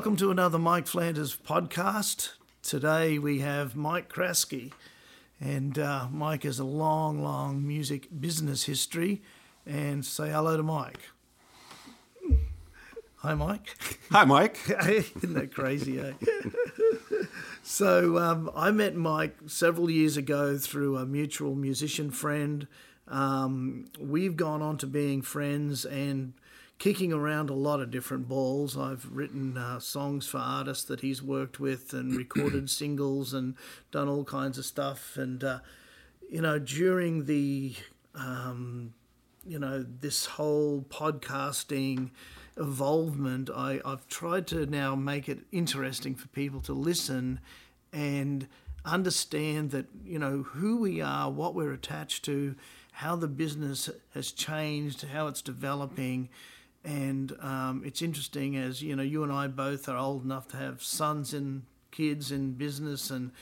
welcome to another Mike Flanders podcast. Today we have Mike Kraske, and uh, Mike has a long, long music business history. And say hello to Mike. Hi, Mike. Hi, Mike. Isn't that crazy, eh? so um, I met Mike several years ago through a mutual musician friend. Um, we've gone on to being friends and kicking around a lot of different balls. I've written uh, songs for artists that he's worked with and recorded singles and done all kinds of stuff. And, uh, you know, during the, um, you know, this whole podcasting involvement, I, I've tried to now make it interesting for people to listen and understand that, you know, who we are, what we're attached to, how the business has changed, how it's developing and um, it's interesting as you know you and I both are old enough to have sons and kids in business and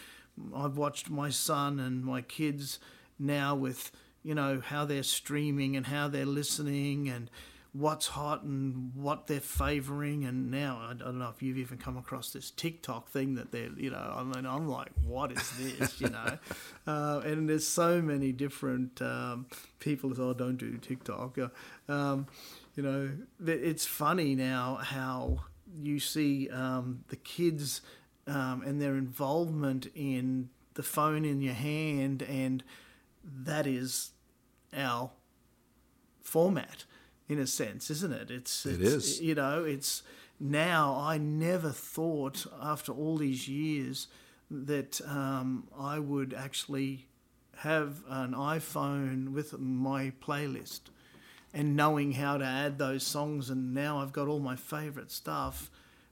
I've watched my son and my kids now with you know how they're streaming and how they're listening and what's hot and what they're favoring. And now I don't know if you've even come across this TikTok thing that they're you know I mean I'm like what is this you know? Uh, and there's so many different um, people that oh don't do TikTok. Uh, um, you know, it's funny now how you see um, the kids um, and their involvement in the phone in your hand, and that is our format in a sense, isn't it? It's, it's it is. You know, it's now. I never thought after all these years that um, I would actually have an iPhone with my playlist and knowing how to add those songs. And now I've got all my favourite stuff.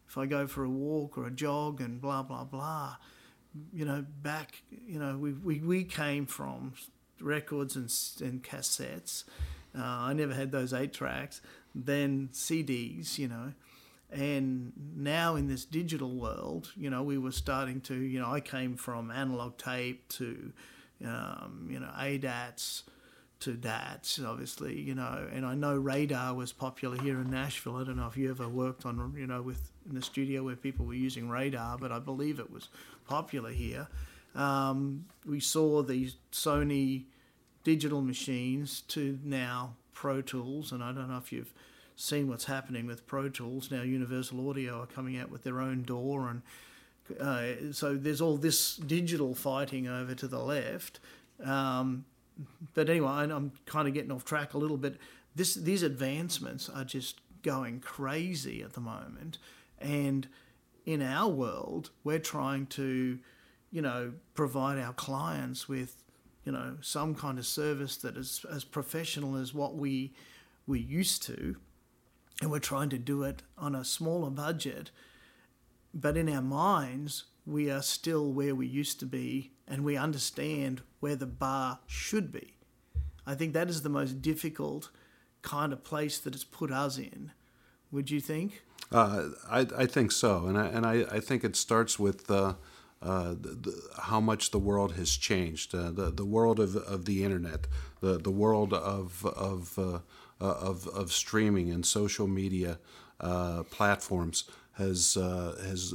If I go for a walk or a jog and blah, blah, blah. You know, back, you know, we, we, we came from records and, and cassettes. Uh, I never had those eight tracks. Then CDs, you know. And now in this digital world, you know, we were starting to, you know, I came from analog tape to, um, you know, ADATs to that, obviously, you know. And I know radar was popular here in Nashville. I don't know if you ever worked on, you know, with in the studio where people were using radar, but I believe it was popular here. Um, we saw these Sony digital machines to now Pro Tools, and I don't know if you've seen what's happening with Pro Tools now. Universal Audio are coming out with their own DAW, and uh, so there's all this digital fighting over to the left. Um, but anyway, I'm kind of getting off track a little bit. This these advancements are just going crazy at the moment, and in our world, we're trying to, you know, provide our clients with, you know, some kind of service that is as professional as what we we used to, and we're trying to do it on a smaller budget. But in our minds, we are still where we used to be and we understand where the bar should be. I think that is the most difficult kind of place that it's put us in. Would you think? Uh, I, I think so, and I and I, I think it starts with uh, uh, the, the, how much the world has changed. Uh, the the world of, of the internet, the the world of of uh, uh, of, of streaming and social media platforms has uh, has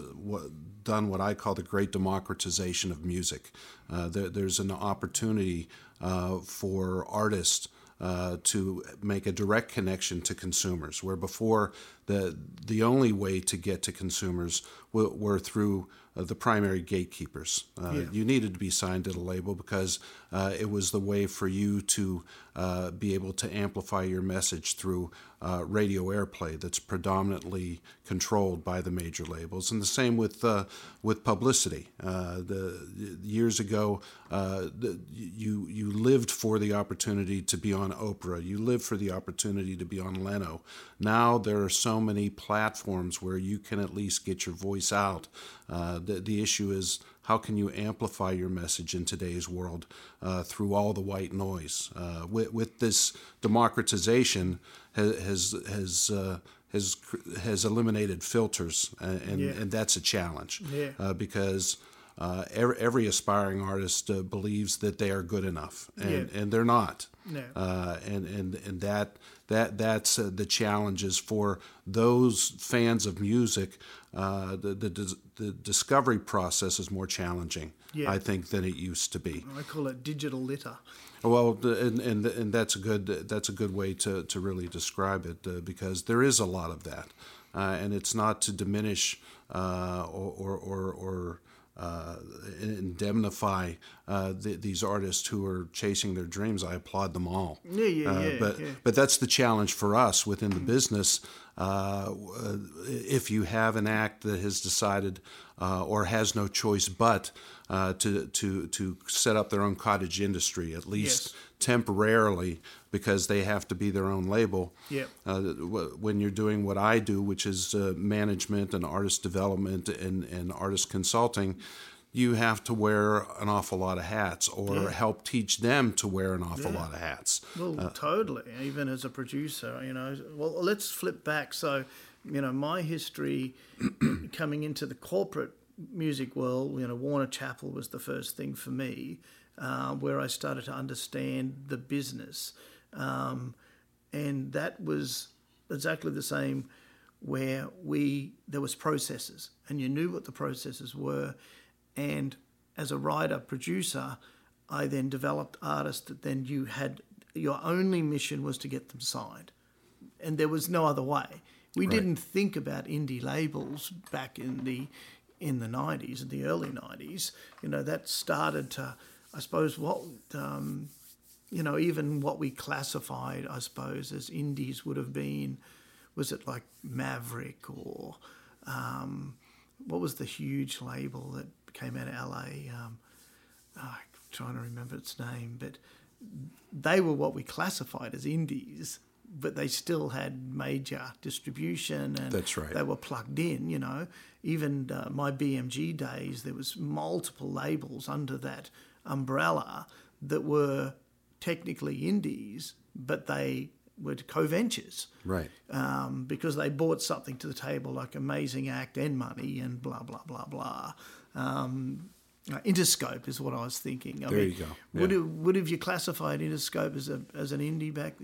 done what I call the great democratization of music. Uh, there, there's an opportunity uh, for artists. Uh, to make a direct connection to consumers, where before the the only way to get to consumers were, were through uh, the primary gatekeepers. Uh, yeah. You needed to be signed to the label because uh, it was the way for you to uh, be able to amplify your message through uh, radio airplay that's predominantly controlled by the major labels. And the same with uh, with publicity. the years ago, the, you you lived for the opportunity to be on Oprah. You lived for the opportunity to be on Leno. Now there are so many platforms where you can at least get your voice out. Uh, the, the issue is how can you amplify your message in today's world uh, through all the white noise? Uh, with, with, this democratization has has has, uh, has, has eliminated filters, and, and, yeah. and, that's a challenge yeah. Uh, because uh, every, every, aspiring artist uh, believes that they are good enough, and, Yeah. and they're not. No. Uh, and, and, and that that that's uh, the challenges for those fans of music. Uh, the, the the discovery process is more challenging, Yeah. I think, than it used to be. I call it digital litter. Well, and, and and that's a good that's a good way to, to really describe it uh, because there is a lot of that, uh, and it's not to diminish uh, or or or, or uh, indemnify uh, th- these artists who are chasing their dreams. I applaud them all. Yeah, yeah, Uh, yeah, but yeah. but that's the challenge for us within the business. Uh, uh, if you have an act that has decided uh, or has no choice but uh, to to to set up their own cottage industry, at least Yes. temporarily, because they have to be their own label. Yep. Uh, wh- when you're doing what I do, which is uh, management and artist development and, and artist consulting, you have to wear an awful lot of hats or Yeah. help teach them to wear an awful lot of hats. Well, Uh, totally. Even as a producer, you know. Well, let's flip back. So, you know, my history coming into the corporate music world, you know, Warner Chappell was the first thing for me, uh, where I started to understand the business, um, and that was exactly the same. Where we there was processes, and you knew what the processes were, and as a writer producer, I then developed artists that then you had your only mission was to get them signed, and there was no other way. We didn't think about indie labels back in the in the nineties, in the early nineties. You know that started to, I suppose, what um, you know, even what we classified, I suppose, as indies would have been, was it like Maverick or um, what was the huge label that came out of LA? Um, I'm trying to remember its name, but they were what we classified as indies, but they still had major distribution and That's right. they were plugged in. You know, even uh, my BMG days, there was multiple labels under that umbrella that were technically indies, but they were co-ventures Right. um, because they brought something to the table like amazing act and money and blah blah blah blah. Um, uh, Interscope is what I was thinking. I There mean, you go. Would Yeah. have, would have you classified Interscope as a as an indie back?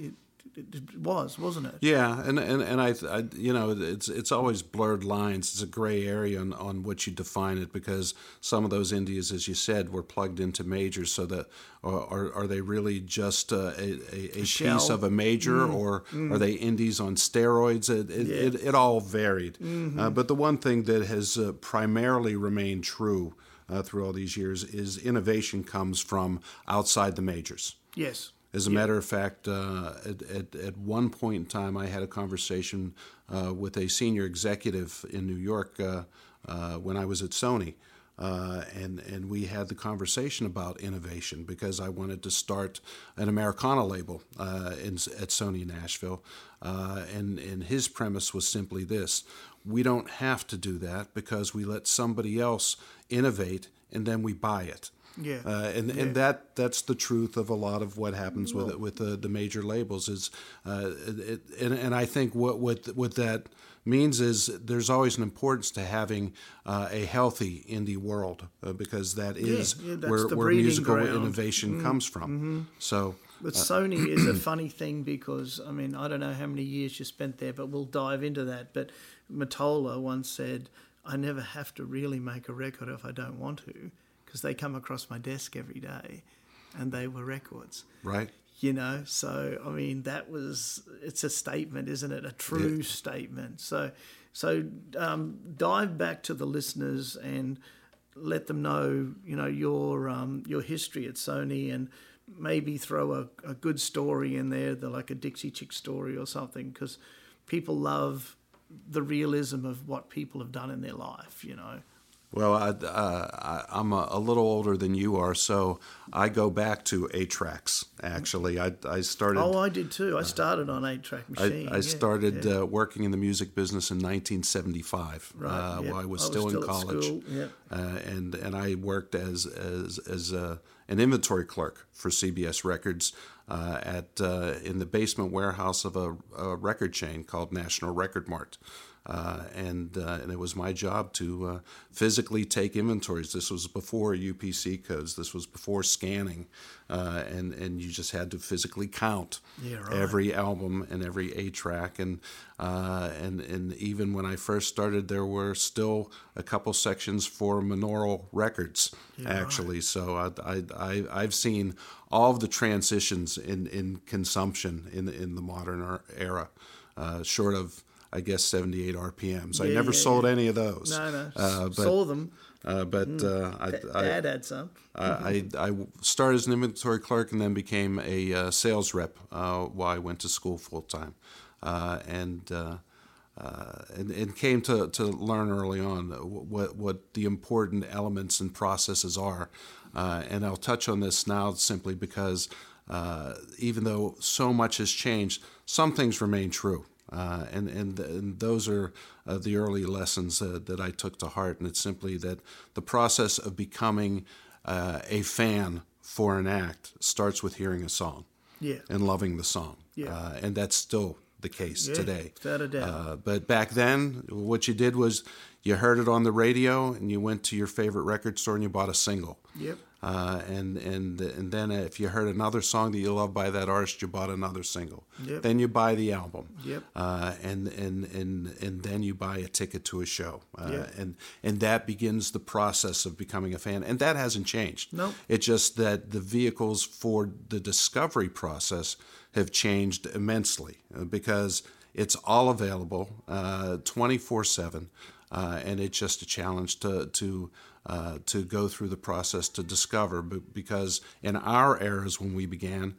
It, was, wasn't it? Yeah, and and, and I, I, you know, it's it's always blurred lines. It's a gray area on, on what you define it because some of those indies, as you said, were plugged into majors. So that are, are they really just uh, a, a, a piece of a major, or are they indies on steroids? It it, it, it all varied. Uh, but the one thing that has uh, primarily remained true uh, through all these years is innovation comes from outside the majors. Yes. As a matter of fact, uh, at, at, at one point in time, I had a conversation uh, with a senior executive in New York uh, uh, when I was at Sony. Uh, and, and we had the conversation about innovation because I wanted to start an Americana label uh, in, at Sony Nashville. Uh, and, and his premise was simply this we don't have to do that because we let somebody else innovate and then we buy it. Yeah. Uh, and and that that's the truth of a lot of what happens with it, with the, the major labels is uh, it, and and I think what what what that means is there's always an importance to having uh, a healthy indie world uh, because that is yeah, that's where, where musical ground. Mm-hmm. innovation comes from. So But Sony is a funny thing because I mean I don't know how many years you spent there, but we'll dive into that. But Mottola once said, "I never have to really make a record if I don't want to, because they come across my desk every day, and they were records." right. You know, so I mean that was it's a statement, isn't it? A true statement. So, so um, dive back to the listeners and let them know, you know, your um, your history at Sony and maybe throw a, a good story in there, the, like a Dixie Chick story or something, because people love the realism of what people have done in their life, you know. Well, I, uh, I, I'm a, a little older than you are, so I go back to eight tracks. Actually, I, I started. Oh, I did too. I started on eight track machine. I yeah, started yeah. Uh, working in the music business in 1975 Right, uh, yeah. while I was I was still, still in college, yeah. uh, and and I worked as as as a, an inventory clerk for CBS Records uh, at uh, in the basement warehouse of a, a record chain called National Record Mart. Uh, and uh, and it was my job to uh, physically take inventories. This was before UPC codes. This was before scanning, uh, and and you just had to physically count Yeah, right. every album and every eight track. And uh, and and even when I first started, there were still a couple sections for Monaural Records actually. So I, I I I've seen all of the transitions in in consumption in in the modern er- era, uh, short of I guess 78 RPMs. I never yeah, sold yeah. any of those. No, no. Uh, but Saw them. uh, but uh, I, I, Dad had some. I, I I started as an inventory clerk and then became a uh, sales rep uh, while I went to school full time, uh, and, uh, uh, and and came to, to learn early on what what the important elements and processes are, uh, and I'll touch on this now simply because uh, even though so much has changed, some things remain true. Uh, and, and and those are uh, the early lessons uh, that I took to heart, and it's simply that the process of becoming uh, a fan for an act starts with hearing a song Yeah. and loving the song, Yeah. uh, and that's still the case Yeah, today. without a doubt. Uh, but back then, what you did was you heard it on the radio, and you went to your favorite record store and you bought a single. Yep. Uh, and and and then if you heard another song that you love by that artist, you bought another single. Yep. Then you buy the album. Yep. Uh, and and and and then you buy a ticket to a show. Uh, Yeah. And and that begins the process of becoming a fan, and that hasn't changed. No. It's just that the vehicles for the discovery process have changed immensely uh, because it's all available twenty four seven, and it's just a challenge to to. Uh, to go through the process to discover, but because in our eras when we began,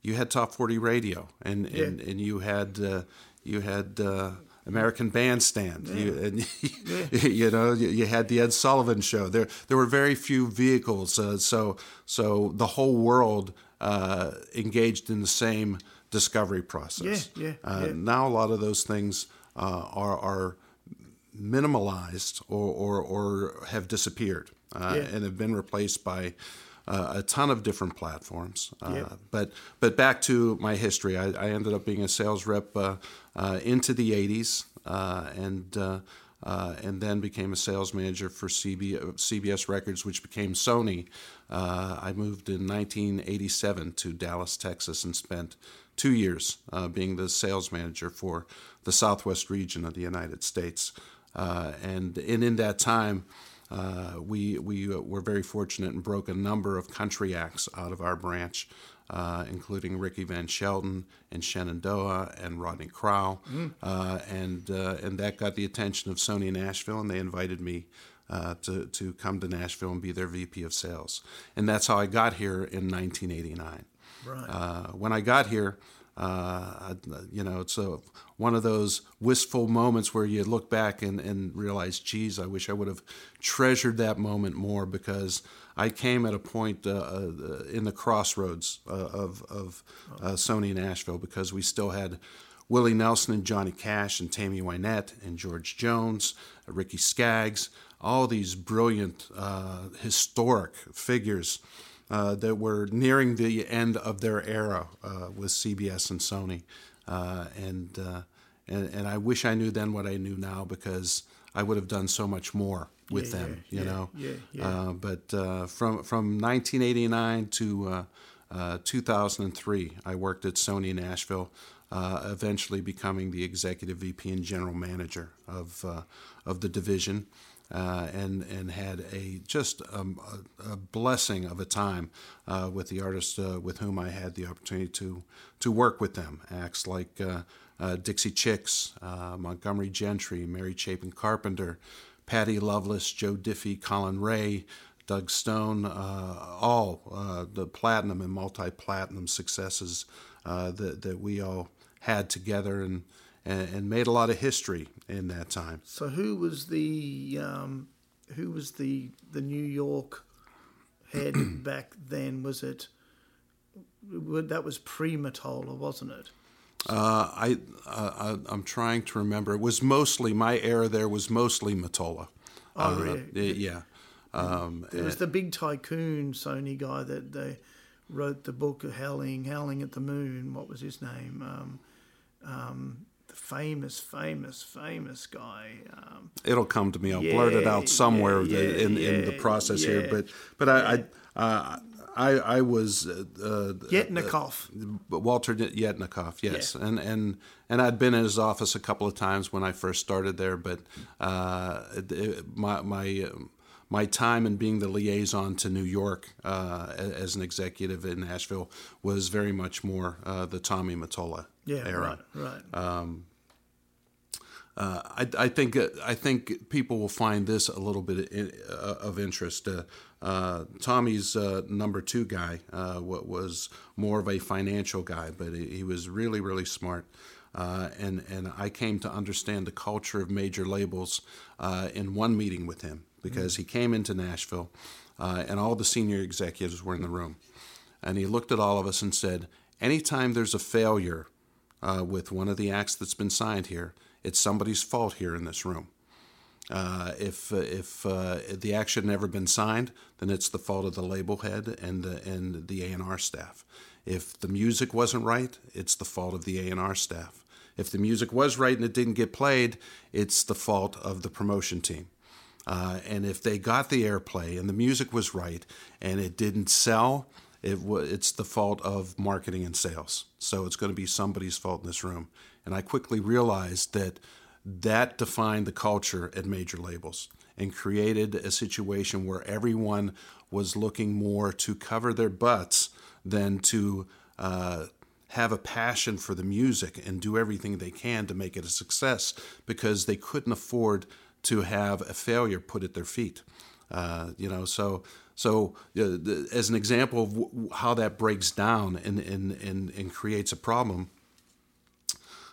you had top 40 radio and, and, and you had uh, you had uh, American Bandstand. You, and you know you, you had the Ed Sullivan Show. There there were very few vehicles, uh, so so the whole world uh, engaged in the same discovery process. Yeah, yeah, Uh, yeah. Now a lot of those things uh, are are minimalized or, or, or have disappeared uh, Yeah. and have been replaced by uh, a ton of different platforms. Uh, Yeah. But but back to my history, I, I ended up being a sales rep uh, uh, into the '80s, uh, and uh, uh, and then became a sales manager for CB, CBS Records, which became Sony. Uh, I moved in 1987 to Dallas, Texas, and spent two years uh, being the sales manager for the Southwest region of the United States. Uh, and, and in that time, uh, we, we were very fortunate and broke a number of country acts out of our branch, uh, including Ricky Van Shelton and Shenandoah and Rodney Crowell. Uh, and, uh, and that got the attention of Sony Nashville, and they invited me uh, to, to come to Nashville and be their VP of sales. And that's how I got here in 1989. Right. Uh, when I got here, uh, you know, it's a, one of those wistful moments where you look back and, and realize, geez, I wish I would have treasured that moment more because I came at a point uh, uh, in the crossroads uh, of, of uh, Sony Nashville because we still had Willie Nelson and Johnny Cash and Tammy Wynette and George Jones, uh, Ricky Skaggs, all these brilliant, uh, historic figures uh, that were nearing the end of their era uh, with CBS and Sony. Uh, and, uh, and, and I wish I knew then what I knew now because I would have done so much more with Yeah, them, yeah, you yeah, know. yeah, yeah. Uh, but uh, from from 1989 to uh, uh, 2003, I worked at Sony Nashville, uh, eventually becoming the executive VP and general manager of uh, of the division, uh, and and had a just um, a, a blessing of a time uh, with the artists uh, with whom I had the opportunity to to work with them. Acts like uh, Dixie Chicks, uh, Montgomery Gentry, Mary Chapin Carpenter. Patty Loveless, Joe Diffie, Collin Raye, Doug Stone, uh, all uh, the platinum and multi-platinum successes uh, that that we all had together and, and and made a lot of history in that time. So who was the um, who was the the New York head back then? Was it that was pre Mottola, wasn't it? Uh, I, uh, I I'm trying to remember. It was mostly my era. There was mostly Mottola. Oh, Uh, really? Yeah. Um, It was the big tycoon Sony guy that they wrote the book of Howling, Howling at the Moon. What was his name? Um, um, famous, famous, famous guy. Um, It'll come to me. I'll blurt it out somewhere yeah, the- in, in the yeah, process here. But but I I, uh, I I was uh, uh, Yetnikoff. Walter Yetnikoff, yes, and and and I'd been in his office a couple of times when I first started there, but uh, it- my my um, my time in being the liaison to New York uh, as an executive in Nashville was very much more uh, the Tommy Mottola yeah, era. right, right. Uh, I, I think uh, I think people will find this a little bit uh, of interest. Uh, Tommy's number two guy uh, was more of a financial guy, but he, he was really really smart. And and I came to understand the culture of major labels in one meeting with him because he came into Nashville, and all the senior executives were in the room, and he looked at all of us and said, "Anytime there's a failure uh, with one of the acts that's been signed here, it's somebody's fault here in this room. Uh, if uh, if uh, the act should never been signed, then it's the fault of the label head and the, and the A and R staff. If the music wasn't right, it's the fault of the A and R staff. If the music was right and it didn't get played, it's the fault of the promotion team. Uh, and if they got the airplay and the music was right and it didn't sell, it wa it's the fault of marketing and sales. So it's going to be somebody's fault in this room. And I quickly realized that that defined the culture at major labels and created a situation where everyone was looking more to cover their butts than to uh, have a passion for the music and do everything they can to make it a success because they couldn't afford to have a failure put at their feet. Uh, you know, so so uh, the, as an example of w- how that breaks down and, and, and, and creates a problem,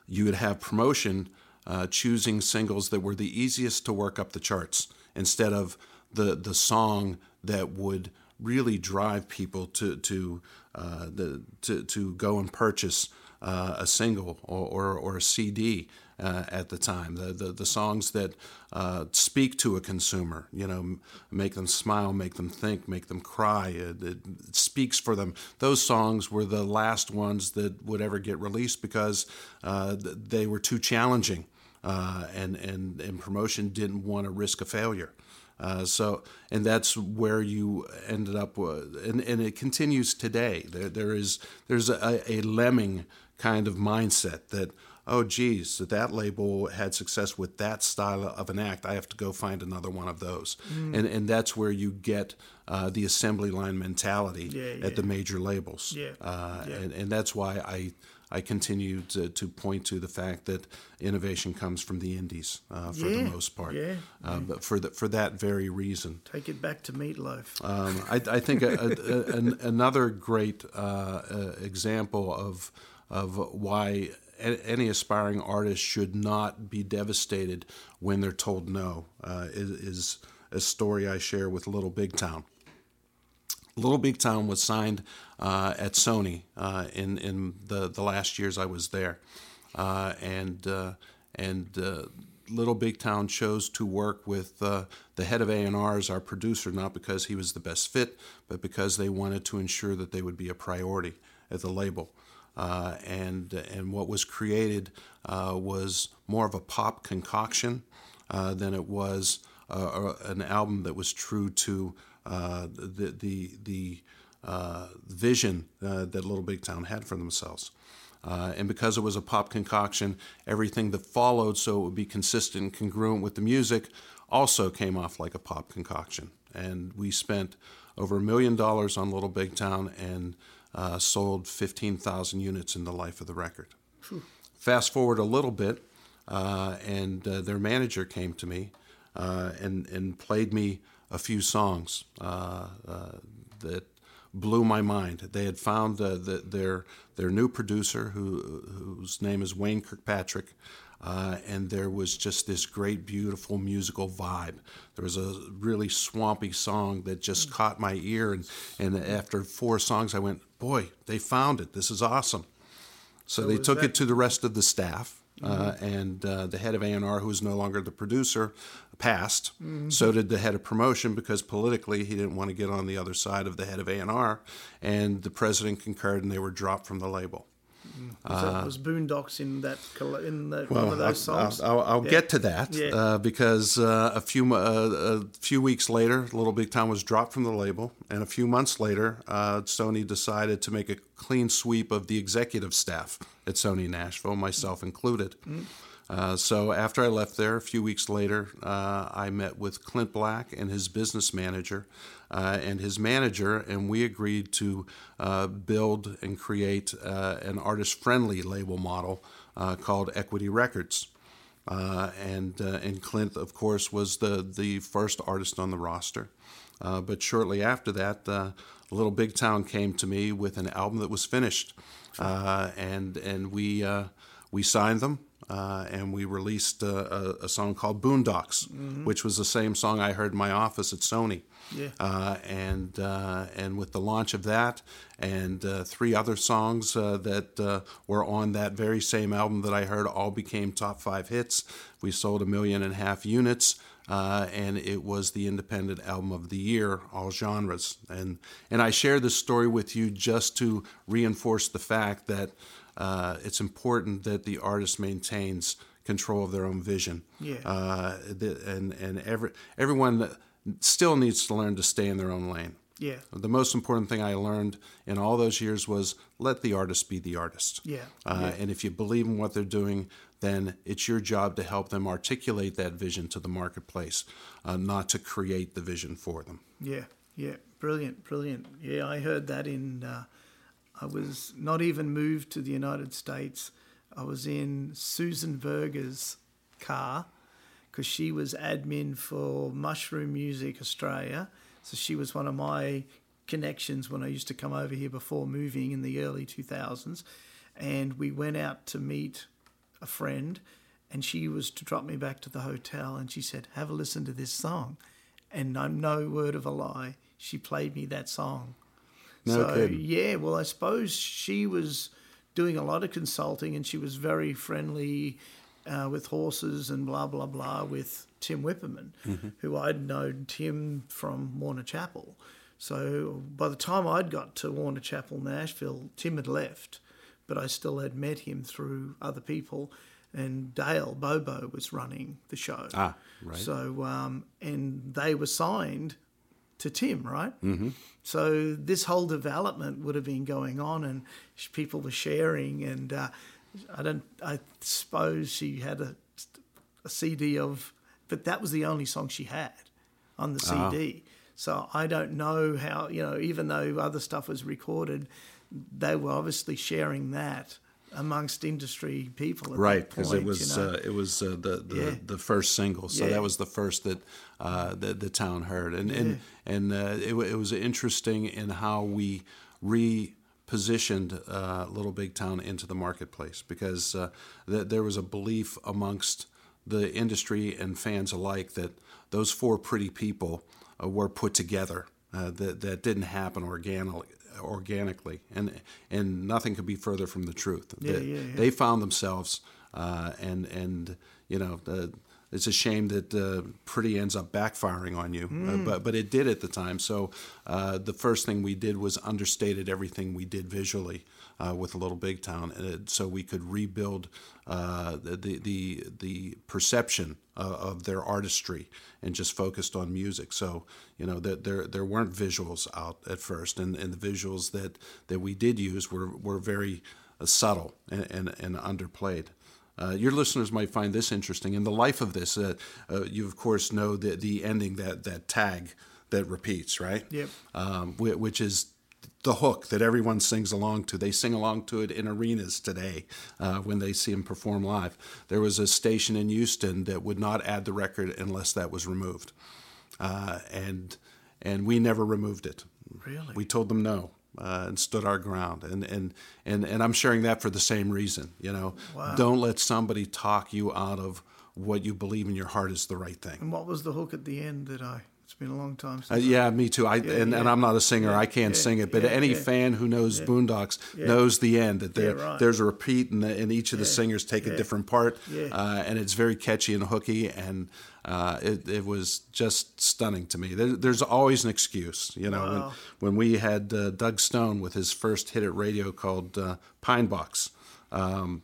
you would have promotion uh, choosing singles that were the easiest to work up the charts instead of the the song that would really drive people to to uh, the to, to go and purchase uh, a single or, or, or a CD uh, at the time. The, the, the songs that uh, speak to a consumer, you know, make them smile, make them think, make them cry. It, it, it speaks for them. Those songs were the last ones that would ever get released because uh, they were too challenging, uh, and, and and promotion didn't want to risk a failure. Uh, so, and that's where you ended up, with, and, and it continues today. There, there is there's a, a lemming kind of mindset that, oh, geez, that that label had success with that style of an act. I have to go find another one of those, and and that's where you get uh, the assembly line mentality Yeah, at the major labels. Yeah, Uh, yeah. And, and that's why I. I continue to, to point to the fact that innovation comes from the indies uh, for the most part. yeah, Uh, but for the, for that very reason, Take it back to Meat Loaf. um, I, I think a, a, an, another great uh, uh, example of of why any aspiring artist should not be devastated when they're told no uh, is, is a story I share with Little Big Town. Little Big Town was signed uh, at Sony uh, in in the, the last years I was there, uh, and uh, and uh, Little Big Town chose to work with uh, the head of A and R as our producer, not because he was the best fit, but because they wanted to ensure that they would be a priority at the label. Uh, and and what was created uh, was more of a pop concoction uh, than it was uh, an album that was true to the the the vision that Little Big Town had for themselves. Uh, and because it was a pop concoction, everything that followed, so it would be consistent and congruent with the music, also came off like a pop concoction. And we spent over a million dollars on Little Big Town and uh, sold 15,000 units in the life of the record. Fast forward a little bit, uh, and uh, their manager came to me uh, and, and played me a few songs uh, uh, that blew my mind. They had found uh, the, their their new producer, who whose name is Wayne Kirkpatrick, uh, and there was just this great, beautiful musical vibe. There was a really swampy song that just caught my ear, and and after four songs, I went, "Boy, they found it! This is awesome." So, they took that- it to the rest of the staff, uh, and uh, the head of A&R, who is no longer the producer, passed. So did the head of promotion because politically he didn't want to get on the other side of the head of A&R, and the president concurred, and they were dropped from the label. Was, that, was Boondocks in that in the, one of those songs? I'll, I'll, I'll Yeah. get to that Yeah. uh, because uh, a few uh, a few weeks later, Little Big Town was dropped from the label, and a few months later, uh, Sony decided to make a clean sweep of the executive staff at Sony Nashville, myself included. Uh, so after I left there, a few weeks later, uh, I met with Clint Black and his business manager uh, and his manager, and we agreed to uh, build and create uh, an artist-friendly label model called Equity Records. And and Clint, of course, was the the first artist on the roster. But shortly after that, Little Big Town came to me with an album that was finished, and and we we signed them. Uh, and we released uh, a, a song called Boondocks, which was the same song I heard in my office at Sony. Yeah. Uh, and uh, and with the launch of that, and uh, three other songs uh, that uh, were on that very same album that I heard, all became top five hits. We sold a million and a half units, uh, and it was the independent album of the year, all genres. And and I share this story with you just to reinforce the fact that uh, it's important that the artist maintains control of their own vision. Yeah. Uh, the, and and every everyone still needs to learn to stay in their own lane. yeah, The most important thing I learned in all those years was let the artist be the artist. Yeah, Uh, And if you believe in what they're doing, then it's your job to help them articulate that vision to the marketplace, uh, not to create the vision for them. yeah, yeah. Brilliant, brilliant. Yeah, I heard that in. Uh, I was not even moved to the United States. I was in Susan Berger's car because she was admin for Mushroom Music Australia. So she was one of my connections when I used to come over here before moving in the early 2000s. And we went out to meet a friend, and she was to drop me back to the hotel. And she said, Have a listen to this song. And I'm no word of a lie, she played me that song. No so, kidding. yeah, well, I suppose she was doing a lot of consulting and she was very friendly uh, with horses and blah, blah, blah with Tim Wipperman, Mm-hmm. who I'd known Tim from Warner Chappell. So by the time I'd got to Warner Chappell, Nashville, Tim had left, but I still had met him through other people. And Dale Bobo was running the show. Ah, right. So, um, and they were signed to Tim, right? Mm-hmm. So this whole development would have been going on, and people were sharing. And uh, I don't, I suppose she had a, a CD of, but that was the only song she had on the CD. So I don't know how, you know, even though other stuff was recorded, they were obviously sharing that amongst industry people. At right because it was you know? uh, it was uh, the the, Yeah. the first single so Yeah. that was the first that uh, the, the town heard and and and uh, it, it was interesting in how we repositioned uh, Little Big Town into the marketplace because uh, th- there was a belief amongst the industry and fans alike that those four pretty people uh, were put together uh, that that didn't happen organically organically and and nothing could be further from the truth. Yeah, That yeah, yeah. they found themselves uh, and and you know uh, it's a shame that uh, pretty ends up backfiring on you uh, but but it did at the time. So uh, the first thing we did was understated everything we did visually uh, with a Little Big Town and so we could rebuild uh, the, the the perception of, of their artistry and just focused on music so you know there there, there weren't visuals out at first and, and the visuals that that we did use were were very uh, subtle and, and, and underplayed. Uh, your listeners might find this interesting. In the life of this, uh, uh, you of course know the the ending that that tag that repeats, right? Yep. Um, which is the hook that everyone sings along to. They sing along to it in arenas today uh, when they see him perform live. There was a station in Houston that would not add the record unless that was removed, uh, and and we never removed it. Really? We told them no. Uh, and stood our ground, and, and and and I'm sharing that for the same reason. You know, wow. don't let somebody talk you out of what you believe in your heart is the right thing. And what was the hook at the end that I? It's been a long time since. Uh, yeah, me too. I and, and yeah. I'm not a singer. I can't yeah, sing it. But yeah, any yeah. fan who knows Boondocks knows the end. That there, right. there's a repeat, and, and each of the singers take a different part. Yeah. Uh, and it's very catchy and hooky, and uh, it, it was just stunning to me. There, there's always an excuse, you know. When, when we had uh, Doug Stone with his first hit at radio called uh, Pine Box. Um,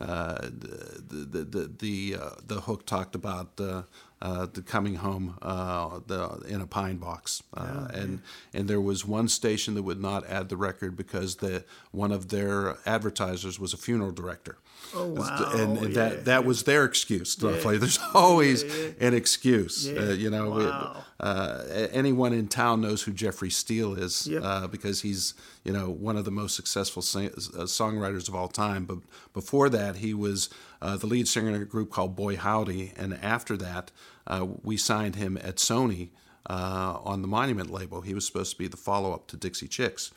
uh, the the the the, uh, the hook talked about uh, uh, the coming home uh, the, in a pine box, uh, Yeah, and and there was one station that would not add the record because the one of their advertisers was a funeral director. Oh, wow. And, and Yeah, that that was their excuse. Yeah. Roughly, there's always an excuse. Uh, you know, Wow. uh, anyone in town knows who Jeffrey Steele is Yep. uh, because he's you know one of the most successful sing- uh, songwriters of all time. But before that, he was uh, the lead singer in a group called Boy Howdy, and after that, uh, we signed him at Sony uh, on the Monument label. He was supposed to be the follow up to Dixie Chicks.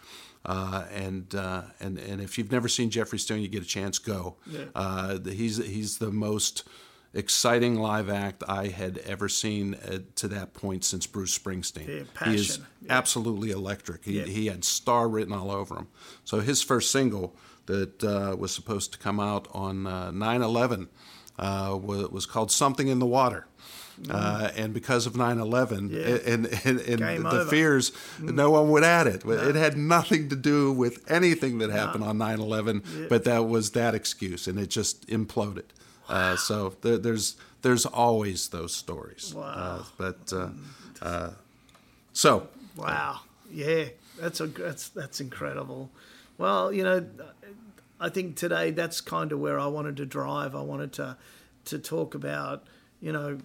Uh, and uh, and and if you've never seen Jeffrey Stone, you get a chance, go. Yeah. Uh, he's he's the most exciting live act I had ever seen uh, to that point since Bruce Springsteen. Yeah, he is. Yeah. absolutely electric. He, he had star written all over him. So his first single that uh, was supposed to come out on uh, 9/11 uh, was, was called "Something in the Water." Uh, and because of 9/11 Mm. Yeah. and and, and the over. Mm. fears, no one would add it. It had nothing to do with anything that happened on 9/11, but that was that excuse, and it just imploded. Uh, so there, there's there's always those stories. Wow. Uh, but uh, uh, so Wow. Yeah, that's a that's that's incredible. Well, you know, I think today that's kind of where I wanted to drive. I wanted to to talk about, you know,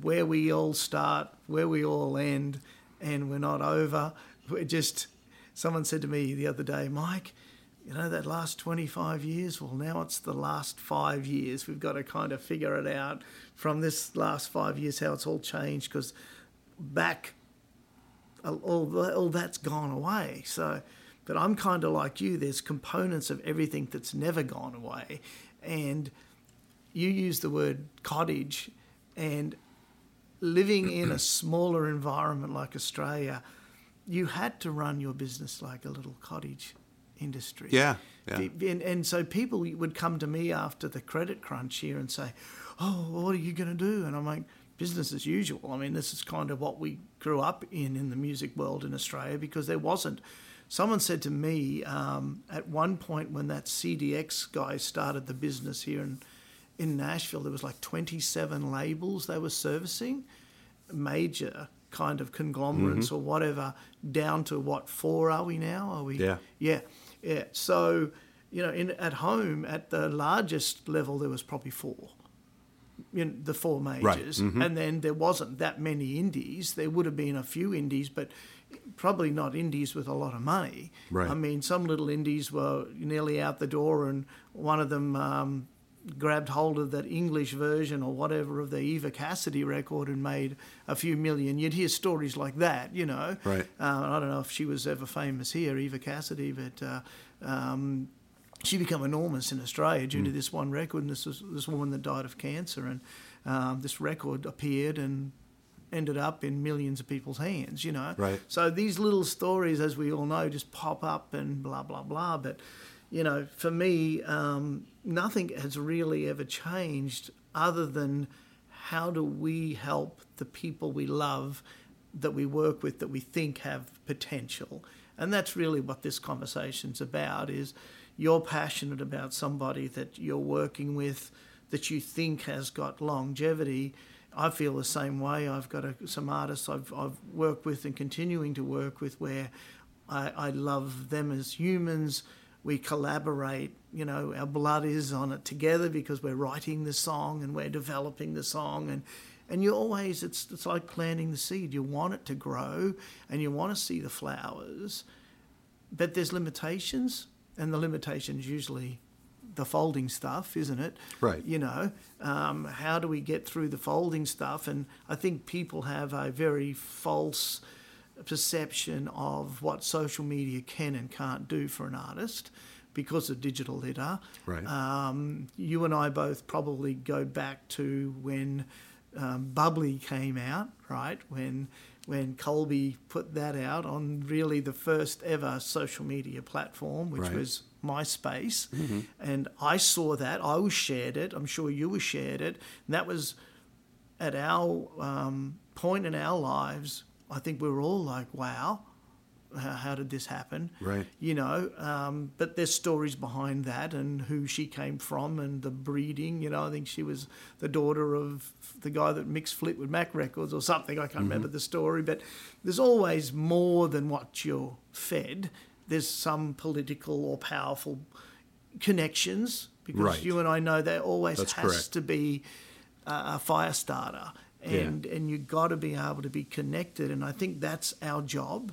where we all start, where we all end, and we're not over. We're just someone said to me the other day, Mike, you know that last 25 years well now it's the last five years we've got to kind of figure it out from this last five years how it's all changed because back all, all that's gone away. So, but I'm kind of like you. There's components of everything that's never gone away, and you use the word cottage, and living in a smaller environment like Australia, you had to run your business like a little cottage industry. Yeah, yeah. And, and so people would come to me after the credit crunch here and say, "Oh, what are you going to do?" And I'm like, "Business as usual." I mean, this is kind of what we grew up in in the music world in Australia because there wasn't. Someone said to me um, at one point when that CDX guy started the business here in in Nashville, there was like 27 labels they were servicing, major kind of conglomerates or whatever, down to what four are we now? Are we? Yeah. Yeah, yeah. So, you know, in at home at the largest level, there was probably four. You know, the four majors, Right. and then there wasn't that many indies. There would have been a few indies, but probably not indies with a lot of money. Right. I mean, some little indies were nearly out the door, and one of them um, grabbed hold of that English version or whatever of the Eva Cassidy record and made a few million. You'd hear stories like that, you know. Right. Uh, I don't know if she was ever famous here, Eva Cassidy, but uh, um, she became enormous in Australia due Mm. to this one record. And this was this woman that died of cancer, and um, this record appeared and ended up in millions of people's hands. You know. Right. So these little stories, as we all know, just pop up and blah blah blah. But you know, for me, um, nothing has really ever changed other than how do we help the people we love that we work with that we think have potential and that's really what this conversation's about is you're passionate about somebody that you're working with that you think has got longevity I feel the same way. I've got a, some artists I've, I've worked with and continuing to work with where I, I love them as humans. We collaborate, you know, our blood is on it together because we're writing the song and we're developing the song. And, and you always, it's, it's like planting the seed. You want it to grow and you want to see the flowers, but there's limitations, and the limitations usually the folding stuff, isn't it? Right. You know, um, how do we get through the folding stuff? And I think people have a very false perception of what social media can and can't do for an artist because of digital litter. Right. Um, you and I both probably go back to when um, Bubbly came out, right? When when Colbie put that out on really the first ever social media platform, which Right. was MySpace, and I saw that. I was shared it. I'm sure you were shared it. And that was at our um, point in our lives. I think we were all like, "Wow, how, how did this happen? Right. You know, um, but there's stories behind that and who she came from and the breeding. You know, I think she was the daughter of the guy that mixed Fleetwood Mac records or something. I can't remember the story, but there's always more than what you're fed. There's some political or powerful connections because Right. you and I know there always That's has correct. to be a fire starter, and and you got to be able to be connected. And I think that's our job.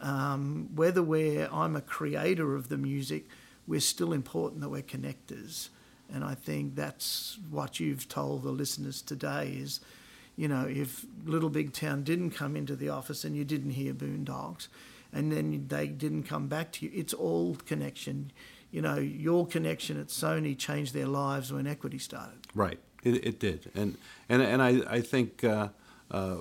Um, whether we're I'm a creator of the music, we're still important that we're connectors. And I think that's what you've told the listeners today is, you know, if Little Big Town didn't come into the office and you didn't hear Boondocks, and then they didn't come back to you, it's all connection. You know, your connection at Sony changed their lives when Equity started. Right. It, it did, and and and I I think uh, uh,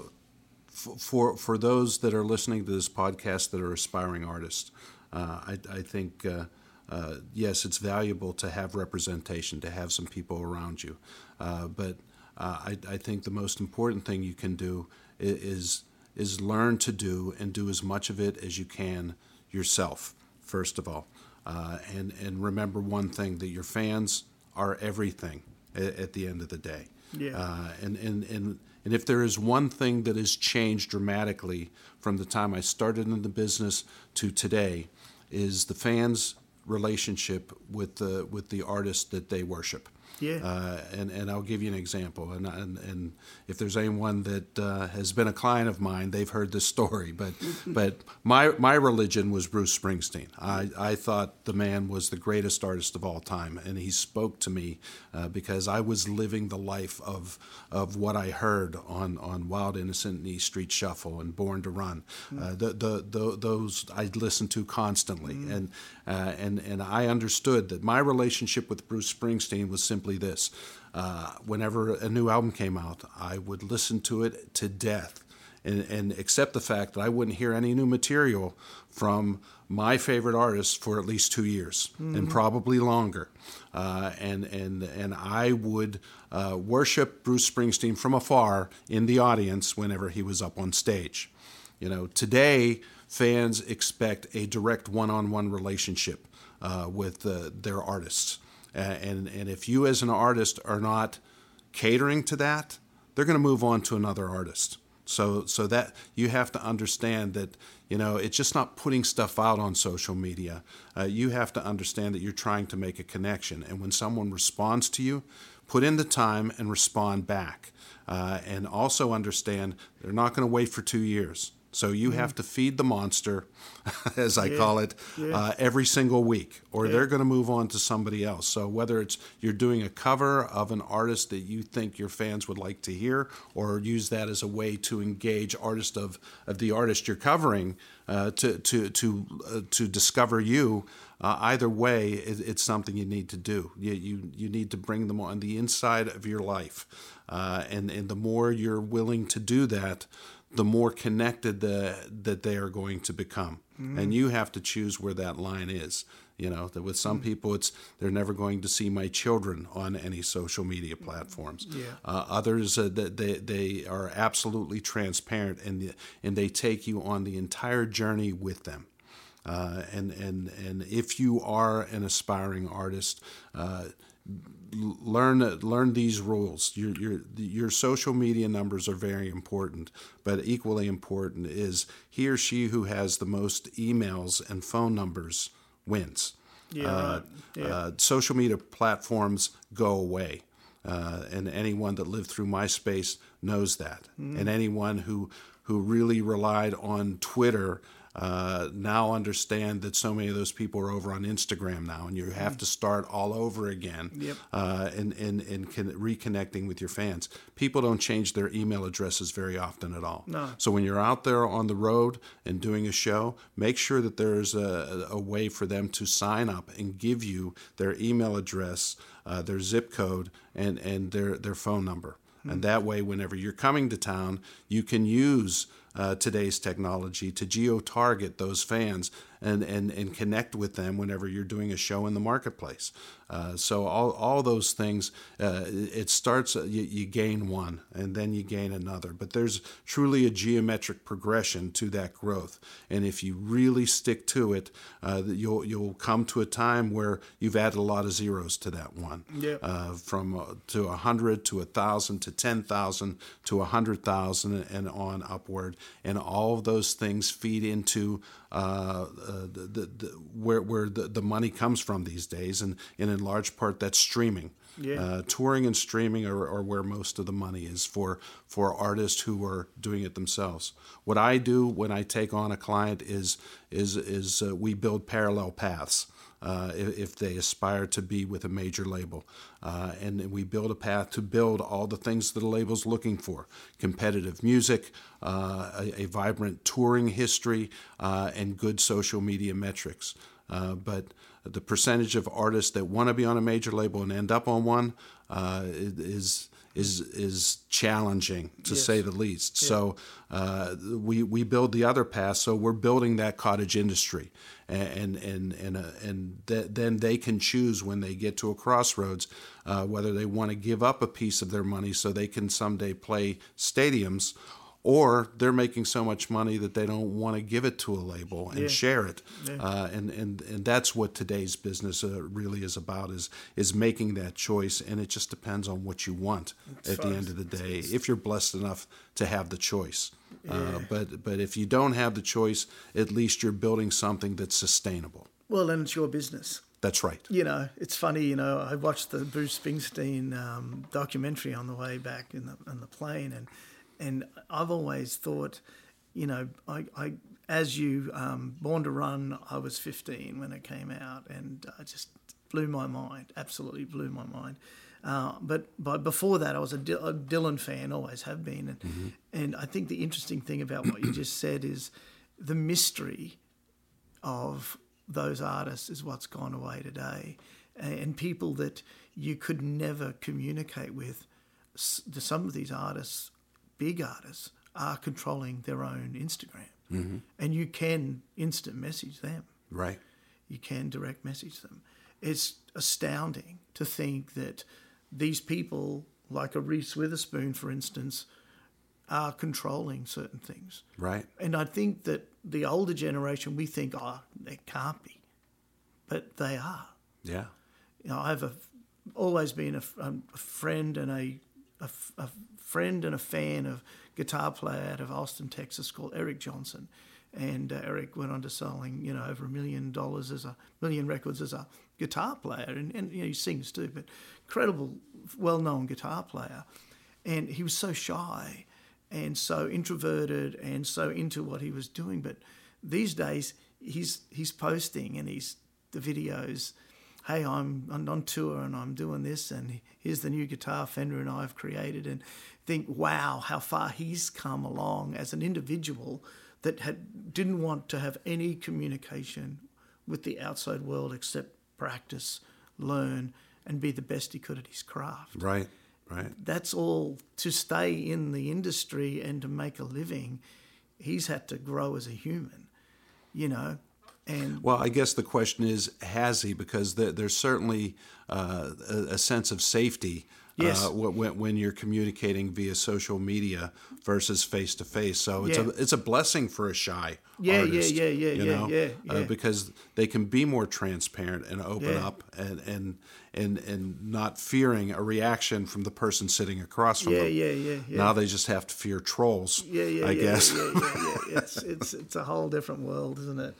for for those that are listening to this podcast that are aspiring artists, uh, I I think. Uh, uh, yes, it's valuable to have representation, to have some people around you, uh, but uh, I, I think the most important thing you can do is is learn to do and do as much of it as you can yourself. First of all, uh, and and remember one thing that your fans are everything at, at the end of the day. Yeah. Uh, and, and, and, and if there is one thing that has changed dramatically from the time I started in the business to today, is the fans' relationship with the with the artist that they worship. Yeah. Uh, and, and I'll give you an example. And, and, and if there's anyone that uh, has been a client of mine, they've heard this story. But, but my, my religion was Bruce Springsteen. I, I thought the man was the greatest artist of all time. And he spoke to me uh, because I was living the life of, of what I heard on, on Wild Innocent and East Street Shuffle and Born to Run. Uh, the, the, the, those I listened to constantly. And, uh, and, and I understood that my relationship with Bruce Springsteen was simply this. Uh, whenever a new album came out, I would listen to it to death and, and accept the fact that I wouldn't hear any new material from my favorite artist for at least two years and probably longer. Uh, and, and, and I would uh, worship Bruce Springsteen from afar in the audience whenever he was up on stage. You know, today fans expect a direct one-on-one relationship uh, with uh, their artists, uh, and and if you as an artist are not catering to that, they're going to move on to another artist. So so that you have to understand that you know it's just not putting stuff out on social media. Uh, you have to understand that you're trying to make a connection, and when someone responds to you, put in the time and respond back. Uh, and also understand they're not going to wait for two years. So you have to feed the monster, as I call it, uh, every single week, or they're going to move on to somebody else. So whether it's you're doing a cover of an artist that you think your fans would like to hear, or use that as a way to engage artist of, of the artist you're covering uh, to to to uh, to discover you. Uh, either way, it, it's something you need to do. You, you you need to bring them on the inside of your life, uh, and and the more you're willing to do that, the more connected the, that they are going to become. And you have to choose where that line is. You know, that with some people, it's they're never going to see my children on any social media platforms. Yeah. Uh, others, uh, that they, they are absolutely transparent and, and they take you on the entire journey with them. Uh, and, and, and if you are an aspiring artist, uh, learn learn these rules. Your your your social media numbers are very important, but equally important is he or she who has the most emails and phone numbers wins. Yeah, Uh. Yeah. uh, social media platforms go away. Uh, and anyone that lived through MySpace knows that. And anyone who who really relied on Twitter uh, now understand that so many of those people are over on Instagram now, and you have to start all over again. Yep. Uh, and and and con- reconnecting with your fans. People don't change their email addresses very often at all. No. So when you're out there on the road and doing a show, make sure that there's a, a way for them to sign up and give you their email address, uh, their zip code, and, and their, their phone number. And that way, whenever you're coming to town, you can use uh, today's technology to geo target those fans and, and, and connect with them whenever you're doing a show in the marketplace. Uh, so all, all those things, uh, it starts, uh, you, you, gain one and then you gain another. But there's truly a geometric progression to that growth. And if you really stick to it, uh, you'll, you'll come to a time where you've added a lot of zeros to that one. Yep. Uh, from uh, to a hundred to a thousand to 10,000 to a hundred thousand and on upward. And all of those things feed into uh, the, the, the, where, where the, the money comes from these days. And, and in large part, that's streaming. Yeah. Uh, touring and streaming are, are, where most of the money is for for artists who are doing it themselves. What I do when I take on a client is is is uh, we build parallel paths uh, if, they aspire to be with a major label. Uh, and we build a path to build all the things that a label's looking for competitive music, uh, a, a, vibrant touring history, uh, and good social media metrics. Uh, but the percentage of artists that want to be on a major label and end up on one is is is challenging to yes. say the least. Yeah. So uh, we we build the other path. So we're building that cottage industry, and and and uh, and th- then they can choose when they get to a crossroads uh, whether they want to give up a piece of their money so they can someday play stadiums or they're making so much money that they don't want to give it to a label and yeah. share it. Yeah. Uh, and, and, and that's what today's business uh, really is about is, is making that choice. And it just depends on what you want it's at the end of the day, if you're blessed enough to have the choice. Uh, yeah. Uh, but, but if you don't have the choice, at least you're building something that's sustainable. Well, and it's your business. That's right. You know, it's funny. You know, I watched the Bruce Springsteen um, documentary on the way back in the on the plane, and and I've always thought, you know, I, I as you um, Born to Run, I was 15 when it came out, and uh, just blew my mind. Absolutely blew my mind. Uh, but but before that, I was a, D- a Dylan fan, always have been, and mm-hmm. and I think the interesting thing about what you just said is the mystery of those artists is what's gone away today, and people that you could never communicate with. Some of these artists big artists are controlling their own Instagram. Mm-hmm. And you can instant message them. Right. You can direct message them. It's astounding to think that these people, like a Reese Witherspoon, for instance, are controlling certain things. Right. And I think that the older generation, we think, oh, they can't be. But they are. Yeah. You know, I've a, always been a, a friend and a, a, a friend and a fan of guitar player out of Austin, Texas, called Eric Johnson. And uh, Eric went on to selling, you know, over a million dollars as a million records as a guitar player, and, and you know, he sings too, but incredible, well-known guitar player. And he was so shy, and so introverted, and so into what he was doing. But these days, he's he's posting and he's the videos hey, I'm, I'm on tour and I'm doing this, and here's the new guitar Fender and I have created, and think, wow, how far he's come along as an individual that had, didn't want to have any communication with the outside world except practice, learn, and be the best he could at his craft. Right, right. That's all to stay in the industry and to make a living. He's had to grow as a human, you know. And well, I guess the question is, has he? Because there, there's certainly uh, a, a, sense of safety Yes. Uh, when, when you're communicating via social media versus face to face. So it's yeah. a it's a blessing for a shy yeah, artist. Yeah, yeah, yeah, yeah, yeah, yeah. Uh, because they can be more transparent and open yeah. up and, and and and not fearing a reaction from the person sitting across from yeah, them. Yeah, yeah, yeah. Now they just have to fear trolls. Yeah, yeah, I yeah, guess. Yeah, yeah, yeah. it's it's it's a whole different world, isn't it?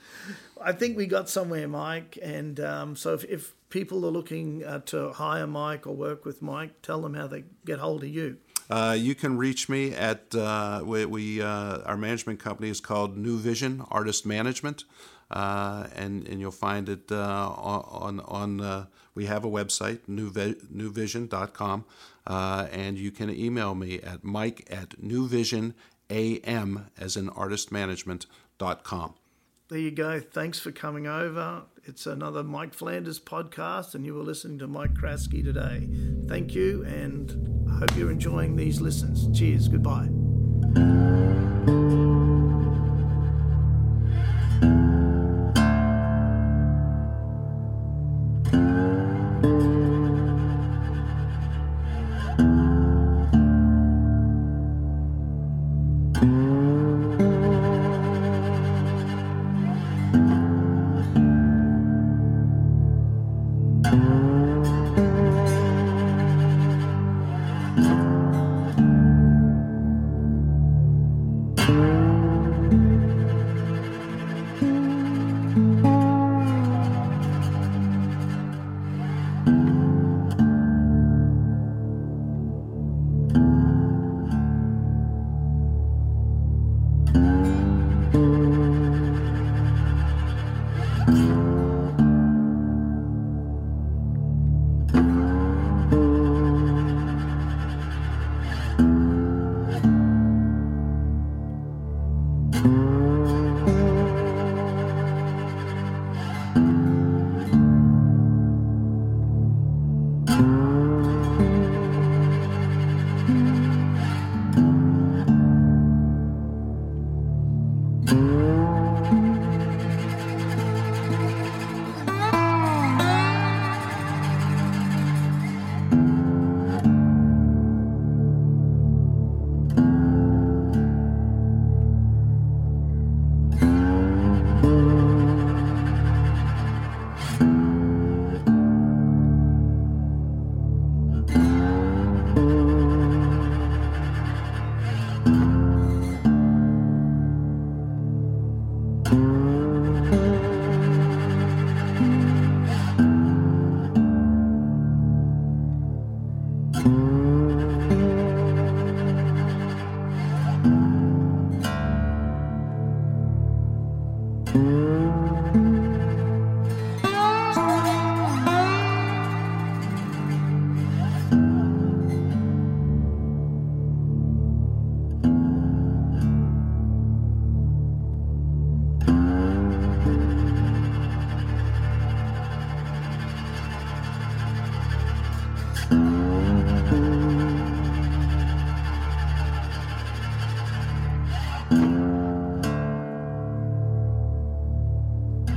I think we got somewhere, Mike. And um, so if, if people are looking uh, to hire Mike or work with Mike, tell them how they get hold of you. Uh, you can reach me at uh, we, we uh, our management company is called New Vision Artist Management, uh, and and you'll find it uh, on on uh, we have a website newvision.com, and you can email me at Mike at newvisionam as in artist management.com there you go. Thanks for coming over. It's another Mike Flanders podcast, and you were listening to Mike Kraski today. Thank you, and I hope you're enjoying these listens. Cheers. Goodbye.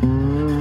Mm-hmm.